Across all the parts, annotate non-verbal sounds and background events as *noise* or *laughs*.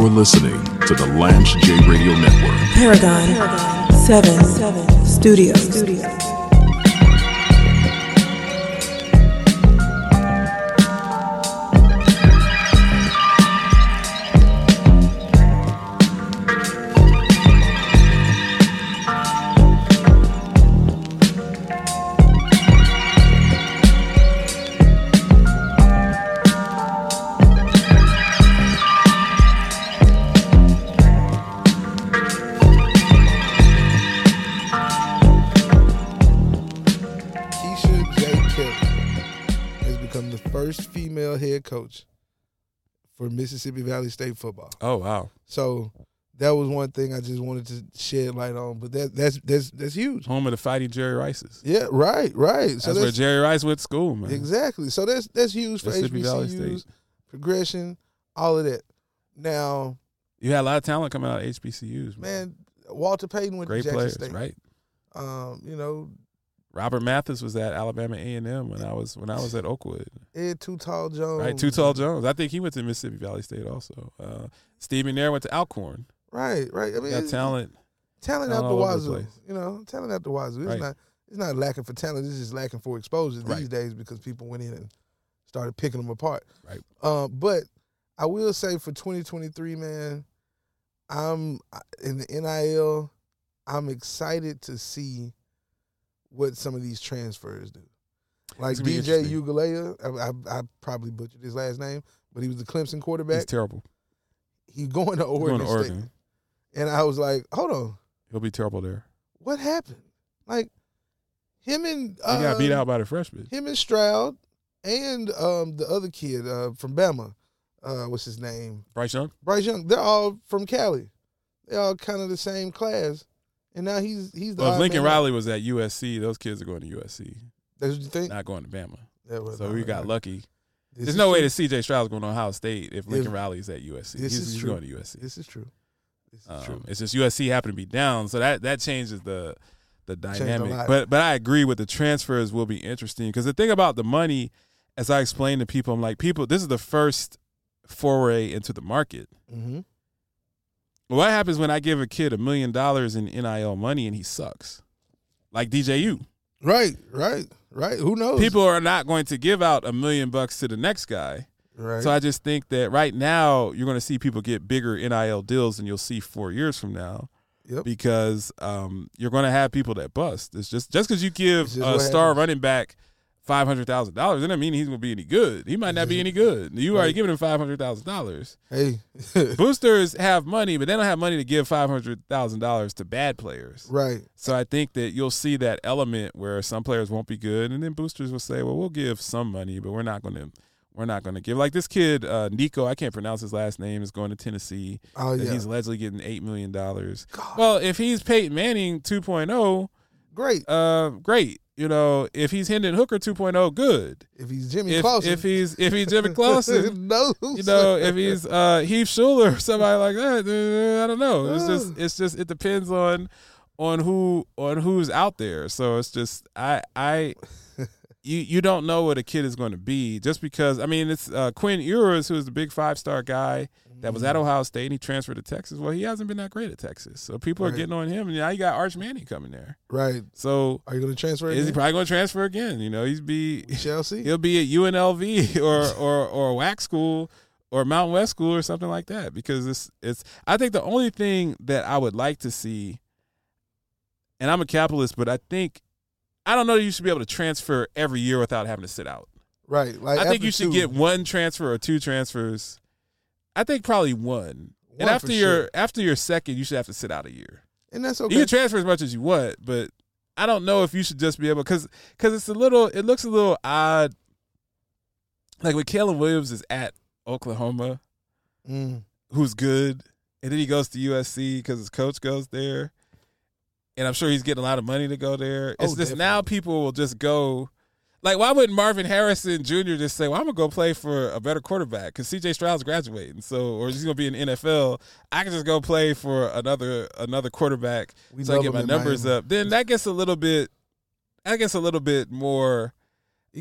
You're listening to the Lance J Radio Network. Paragon 7 Studios. Keisha female head coach for Mississippi Valley State football. Oh wow, So that was one thing I just wanted to shed light on. But that that's that's that's huge. home of the fighting Jerry Rices. Yeah, right, right. So That's where Jerry Rice went to school, man. exactly. So that's that's huge for Mississippi Valley HBCUs, State. progression, all of that. Now, You had a lot of talent coming out of HBCUs, man. man, Walter Payton went Great to Jackson players, State. right? Um, you know, Robert Mathis was at Alabama A and M when I was when I was at Oakwood. Ed Too Tall Jones. Right, Too Tall Jones. I think he went to Mississippi Valley State also. Uh, Steve McNair went to Alcorn. Right, right. I mean, Got talent. talent Talent out the all over the wazoo. You know, talent out the wazoo. It's Right. not it's not lacking for talent. It's just lacking for exposure Right. these days because people went in and started picking them apart. Right. Um, but I will say for 2023, man, I'm in the NIL. I'm excited to see what some of these transfers do. Like It's gonna be DJ. Ugalea, I, I, I probably butchered his last name, but he was the Clemson quarterback. He's terrible. He's going to Oregon, going to State, Oregon. and I was like, hold on, He'll be terrible there. what happened? Like him and He uh, got beat out by the freshman. him and Stroud and um, the other kid uh, from Bama. Uh, what's his name? Bryce Young. Bryce Young. They're all from Cali. They're all kind of the same class. And now he's he's the Well, if Lincoln. Riley was at USC, those kids are going to USC, That's what you think? not going to Bama. So we got lucky. This There's no way true. that CJ Stroud's going to Ohio State if Lincoln Riley is at USC. this he's, is he's true. going to USC. This is true. This is Um, true. It's just USC happened to be down, so that that changes the the dynamic. But but I agree with the transfers will be interesting because the thing about the money, as I explained to people, I'm like people. This is the first foray into the market. Mm-hmm. What happens when I give a kid a million dollars in NIL money and he sucks, like DJU? Right, right, right. Who knows? People are not going to give out a million bucks to the next guy. right. So I just think that right now you're going to see people get bigger NIL deals than you'll see four years from now. Yep. Because um, you're going to have people that bust. It's just just because you give a star happens. running back five hundred thousand dollars, doesn't mean he's going to be any good. He might not be any good. You already giving him five hundred thousand dollars. hey, *laughs* Boosters have money, but they don't have money to give five hundred thousand dollars to bad players. right. So I think that you'll see that element where some players won't be good, and then boosters will say, "Well, we'll give some money, but we're not going to." We're not going to give like this kid uh, Nico. I can't pronounce his last name. Is going to Tennessee. Oh yeah. He's allegedly getting eight million dollars. Well, if he's Peyton Manning 2.0, Great. uh, great. You know, if he's Hendon Hooker 2.0, good. If he's Jimmy If, Clausen. if he's if he's Jimmy *laughs* Clausen, *laughs* no. you know, if he's uh, Heath Shuler or somebody like that, uh, I don't know. It's just it's just it depends on on who on who's out there. So it's just I I *laughs* you you don't know what a kid is going to be just because I mean it's uh, Quinn Ewers who is the big five star guy that was at Mm. Ohio State and he transferred to Texas. Well, he hasn't been that great at Texas, so people are getting on him. And now you got Arch Manning coming there. right. So Are you going to transfer? is he probably going to transfer again? You know, he's be We shall see. he'll be at UNLV *laughs* or or or WAC school or Mountain West school or something like that because it's it's I think the only thing that I would like to see and I'm a capitalist but I think I don't know that you should be able to transfer every year without having to sit out. Right. Like I think you should two, get one transfer or two transfers. I think probably one. and after your sure. after your second you should have to sit out a year. and that's okay. You can transfer as much as you want, but I don't know if you should just be able because because it's a little it looks a little odd. Like when Caleb Williams is at Oklahoma, Mm. who's good, and then he goes to USC because his coach goes there, and I'm sure he's getting a lot of money to go there. It's Oh, just now people will just go. Like, why wouldn't Marvin Harrison Jr. just say, "Well, I'm gonna go play for a better quarterback"? Because C.J. Stroud's graduating, so or he's gonna be in NFL. I can just go play for another another quarterback We so I get my numbers Miami. up. Then that gets a little bit, that gets a little bit more.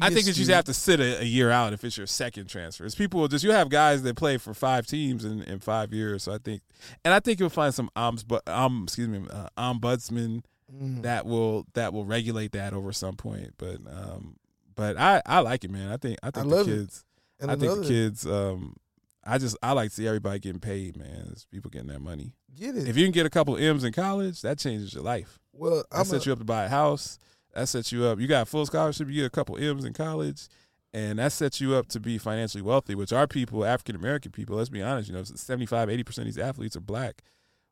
I think that you have to sit a, a year out if it's your second transfer. It's people just you have guys that play for five teams in, in five years. So I think, and I think you'll find some oms, but um, excuse me, uh, ombudsman Mm. that will that will regulate that over some point. But um, but I I like it, man. I think I think love the kids. And I think the kids. Um, I just I like to see everybody getting paid, man. There's people getting that money. get it. If you can get a couple M's in college, that changes your life. well, That I'm sets a, you up to buy a house. That sets you up. You got a full scholarship. You get a couple M's in college, and that sets you up to be financially wealthy. Which our people, African American people, let's be honest, you know, 75, 80 percent of these athletes are black.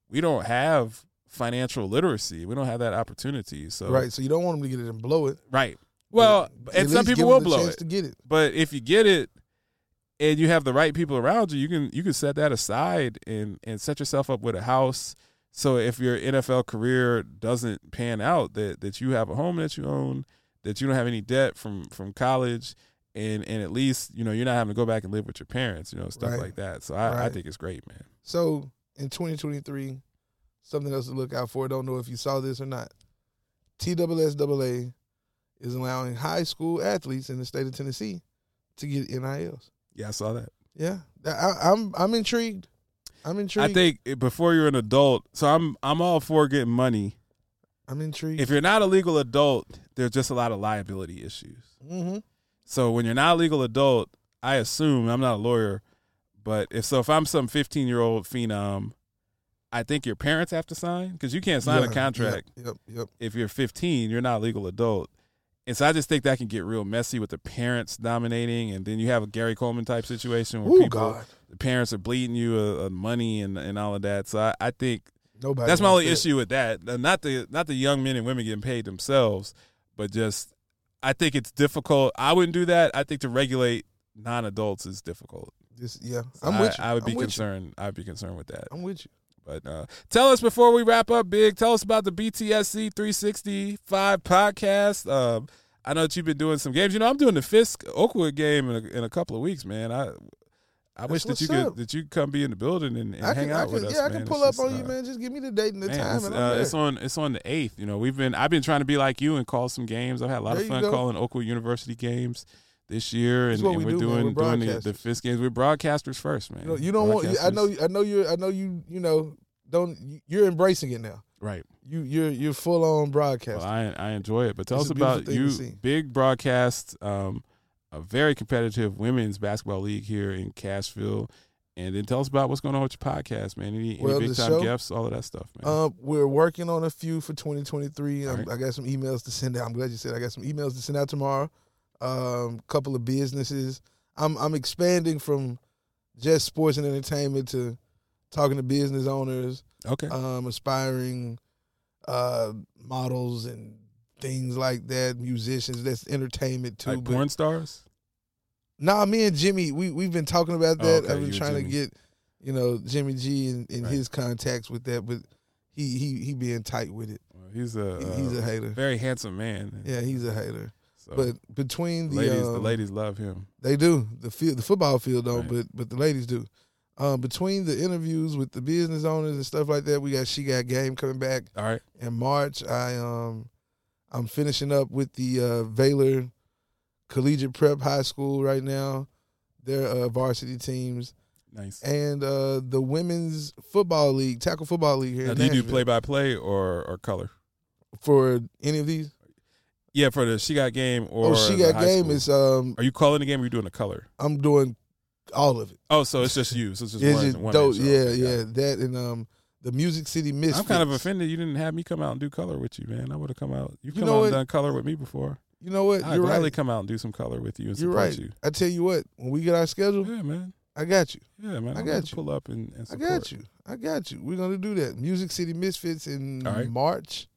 We don't have financial literacy. We don't have that opportunity. So right. So you don't want them to get it and blow it. right. Well, but and some people will blow it. to get it. But if you get it and you have the right people around you, you can you can set that aside and and set yourself up with a house. So if your NFL career doesn't pan out, that that you have a home that you own, that you don't have any debt from from college, and and at least you know you're not having to go back and live with your parents, you know stuff Right. like that. So I, I think it's great, man. So in 2023, something else to look out for. Don't know if you saw this or not. TSSAA is allowing high school athletes in the state of Tennessee to get NILs. Yeah, I saw that. Yeah, I, I'm I'm intrigued. I'm intrigued. I think before you're an adult, so I'm I'm all for getting money. I'm intrigued. If you're not a legal adult, there's just a lot of liability issues. mm-hmm. So when you're not a legal adult, I assume I'm not a lawyer, but if so, if I'm some 15 year old phenom, I think your parents have to sign because you can't sign a contract Yep, yep. yep. if you're 15. You're not a legal adult, and so I just think that can get real messy with the parents dominating, and then you have a Gary Coleman type situation where Oh people, God, the parents are bleeding you uh, uh, money and and all of that. So I, I think nobody. that's my only that. issue with that. Uh, Not the not the young men and women getting paid themselves, but just I think it's difficult. I wouldn't do that. I think to regulate non-adults is difficult. This, yeah, I'm I, with you. I would be I'm with concerned. I'd be concerned with that. I'm with you. But uh, tell us before we wrap up, Big. Tell us about the BTSE 365 podcast. Um, I know that you've been doing some games. You know, I'm doing the Fisk Oakwood game in a, in a couple of weeks, man. I I wish that you could that you could come be in the building and, and I hang can, out can, with us. yeah, I man. can It's pull up just, on you, uh, man. Just give me the date and the Man, time, it's, uh, it's on it's on the eighth. You know, we've been I've been trying to be like you and call some games. I've had a lot There of fun calling Oakwood University games this year, and, and we we're do, doing doing the, the. Fisk games. We're broadcasters first, man. You, know, you don't want. I know. I know you. I know you. You know. Don't. You're embracing it now. right. You. You're. You're full on broadcast. Well, I I enjoy it. But tell It's us about you, big broadcast, um, a very competitive women's basketball league here in Cashville. And then tell us about what's going on with your podcast, man. Any, any Well, big time show- guests, all of that stuff, man. Um, we're working on a few for 2023. Um, Alright. I got some emails to send out. I'm glad you said I got some emails to send out tomorrow. Um, couple of businesses. I'm I'm expanding from just sports and entertainment to talking to business owners, okay. um, aspiring uh, models and things like that. Musicians. That's entertainment too. like but- porn stars. Nah, me and Jimmy, we we've been talking about that. Oh, okay, I've been you trying to get, you know, Jimmy G and, and Right. his contacts with that, but he he he being tight with it. Well, he's a He- he's uh, a hater. very handsome man. Yeah, he's a hater. So But between the ladies, the um, ladies love him. they do the field, the football field don't, Right. but but the ladies do. Um, between the interviews with the business owners and stuff like that, we got she got game coming back All right. in March. I um I'm finishing up with the uh, Baylor Collegiate Prep High School right now. Their uh, varsity teams Nice. and uh, the women's football league, tackle football league here. Now, do you do play by play or or color? for any of these? Yeah, for the she got game or oh, she got game school. is um Are you calling the game or are you doing the color? I'm doing all of it. Oh, so it's just you. So it's just It's one, just one dope. show. Yeah, yeah. That and um the Music City Misfits. I'm kind of offended you didn't have me come out and do color with you, man. I would have come out. You've You come know out and done color with me before. You know what? I'd You're gladly right. come out and do some color with you and You're support right. you. I tell you what, when we get our schedule, Yeah, man. I got you. Yeah, man. I I'm got you. Pull up and, and I got you. I got you. We're gonna do that. Music City Misfits in right. March,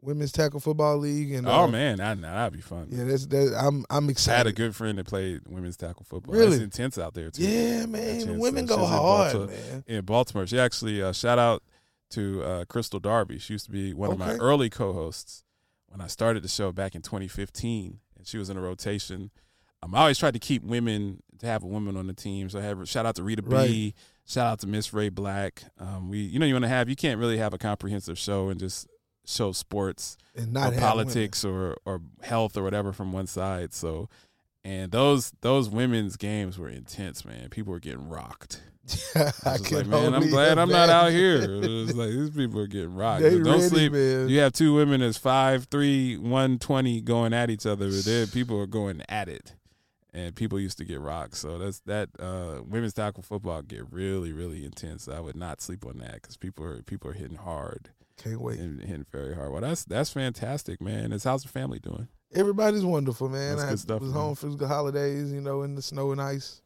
Women's Tackle Football League, and Oh uh, man, that, that'd be fun. yeah, that's that. I'm I'm excited. I had a good friend that played women's tackle football. Really? It's intense out there too. Yeah, man. Women go in hard, Baltimore. man. in Baltimore. She actually uh, shout out to uh, Crystal Darby. She used to be one of my early co-hosts when I started the show back in 2015, and she was in a rotation. Um, I always tried to keep women to have a woman on the team. So I have shout out to Rita B. Shout out to Miss Ray Black. Um, we, you know, you want to have you can't really have a comprehensive show and just show sports and not or politics or or health or whatever from one side. So, and those those women's games were intense, man. People were getting rocked. women. *laughs* I I like, man, I'm glad I'm not out here. It was like these people are getting rocked. Don't ready, sleep. man. You have two women that's five three, one twenty going at each other, but then people are going at it. And people used to get rocked, so that's that. Uh, women's tackle football get really, really intense. I would not sleep on that because people are people are hitting hard Can't wait. and hitting very hard. Well, that's that's fantastic, man. Is how's the family doing? Everybody's wonderful, man. That's I good stuff, was man. home for the holidays, you know, in the snow and ice.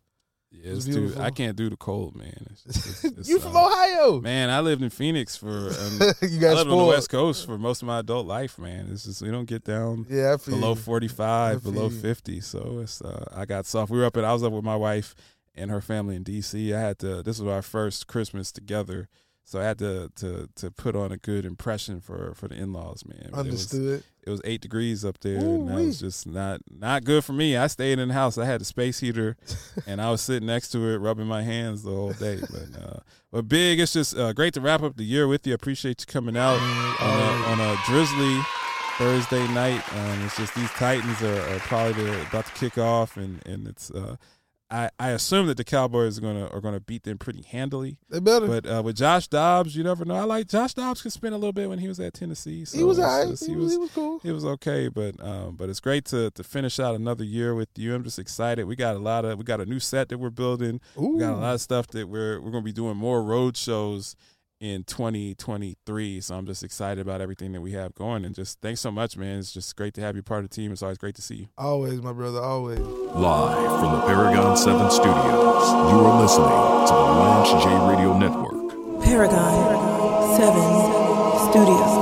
Yeah, It's it's too. I can't do the cold, man. It's it's- *laughs* it's, you uh, from Ohio? Man, I lived in Phoenix for. Um, *laughs* you I got lived on the spoiled. West Coast for most of my adult life, man. It's just we don't get down Yeah, below forty I five, below fifty. So it's uh, I got soft. We were up at I was up with my wife and her family in DC. I had to. This was our first Christmas together, so I had to to to put on a good impression for for the in laws, man. But It was, Understood. it was eight degrees up there, and that was just not not good for me. I stayed in the house. I had the space heater, *laughs* and I was sitting next to it, rubbing my hands the whole day. But uh, but big, it's just uh, great to wrap up the year with you. Appreciate you coming out on a, on a drizzly Thursday night. Um, it's just these Titans are, are probably about to kick off, and and it's. I, I assume that the Cowboys are gonna are gonna beat them pretty handily, They better. but uh, with Josh Dobbs, you never know. I like Josh Dobbs could spend a little bit when he was at Tennessee. So he was alright. just- He, was, he was cool. He was okay, but um, but it's great to to finish out another year with you. I'm just excited. We got a lot of we got a new set that we're building. We got a lot of stuff that we're we're gonna be doing more road shows in 2023. So I'm just excited about everything that we have going. And just thanks so much, man. It's just great to have you part of the team. It's always great to see you. Always, my brother. Always. Live from the Paragon 7 studios, you are listening to the Lance J Radio Network. Paragon 7 Studios.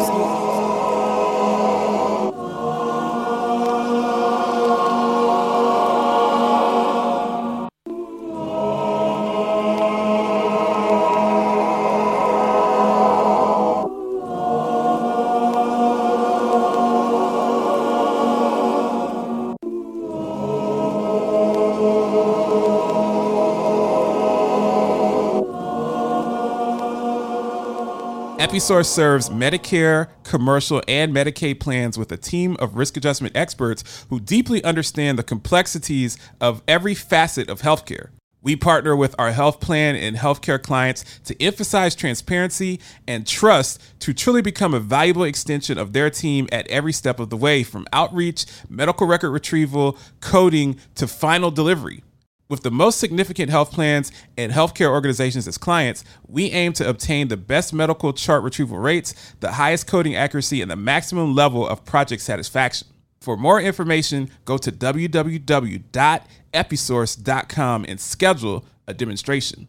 Episource serves Medicare, commercial, and Medicaid plans with a team of risk adjustment experts who deeply understand the complexities of every facet of healthcare. We partner with our health plan and healthcare clients to emphasize transparency and trust to truly become a valuable extension of their team at every step of the way, from outreach, medical record retrieval, coding, to final delivery. With the most significant health plans and healthcare organizations as clients, we aim to obtain the best medical chart retrieval rates, the highest coding accuracy, and the maximum level of project satisfaction. For more information, go to www.episource.com and schedule a demonstration.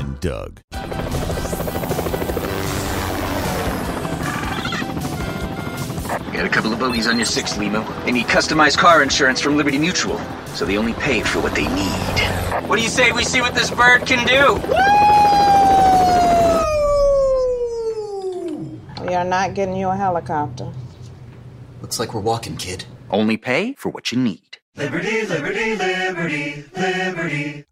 and Doug. Got a couple of bogeys on your six, LiMu. They need customized car insurance from Liberty Mutual, so they only pay for what they need. What do you say we see what this bird can do? We are not getting you a helicopter. Looks like we're walking, kid. Only pay for what you need.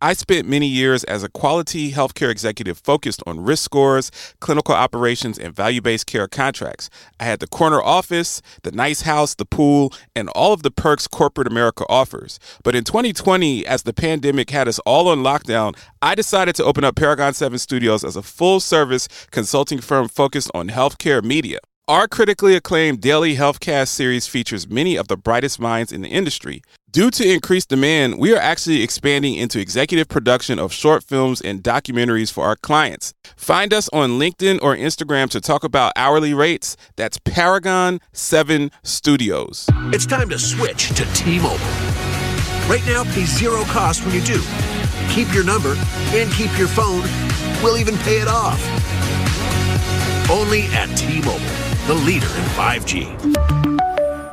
I spent many years as a quality healthcare executive focused on risk scores, clinical operations, and value based care contracts. I had the corner office, the nice house, the pool, and all of the perks corporate America offers. But in 2020, as the pandemic had us all on lockdown, I decided to open up Paragon 7 Studios as a full service consulting firm focused on healthcare media. Our critically acclaimed daily healthcast series features many of the brightest minds in the industry. Due to increased demand, we are actually expanding into executive production of short films and documentaries for our clients. Find us on LinkedIn or Instagram to talk about hourly rates. That's Paragon 7 Studios. It's time to switch to T-Mobile. Right now, pay zero cost when you do. Keep your number and keep your phone. We'll even pay it off. Only at T-Mobile, the leader in 5G.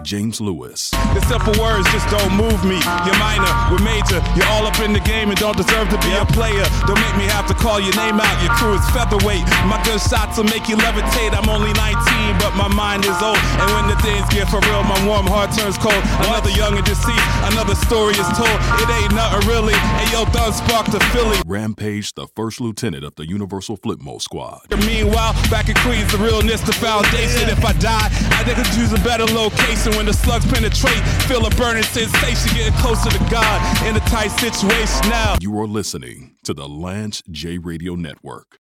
James Lewis. The simple words just don't move me. You're minor, we're major. You're all up in the game and don't deserve to be a player. Don't make me have to call your name out. Your crew is featherweight. My good shots will make you levitate. I'm only 19, but my mind is old. Things get for real, my warm heart turns cold. Another young and deceased, another story is told. It ain't nothing really. And yo, done sparked a Philly. Rampage, the first lieutenant of the Universal Flipmode Squad. Meanwhile, back in Queens, the realness, the foundation. If I die, I think I could use a better location when the slugs penetrate. Feel a burning sensation, getting closer to God in a tight situation now. You are listening to the Lance J Radio Network.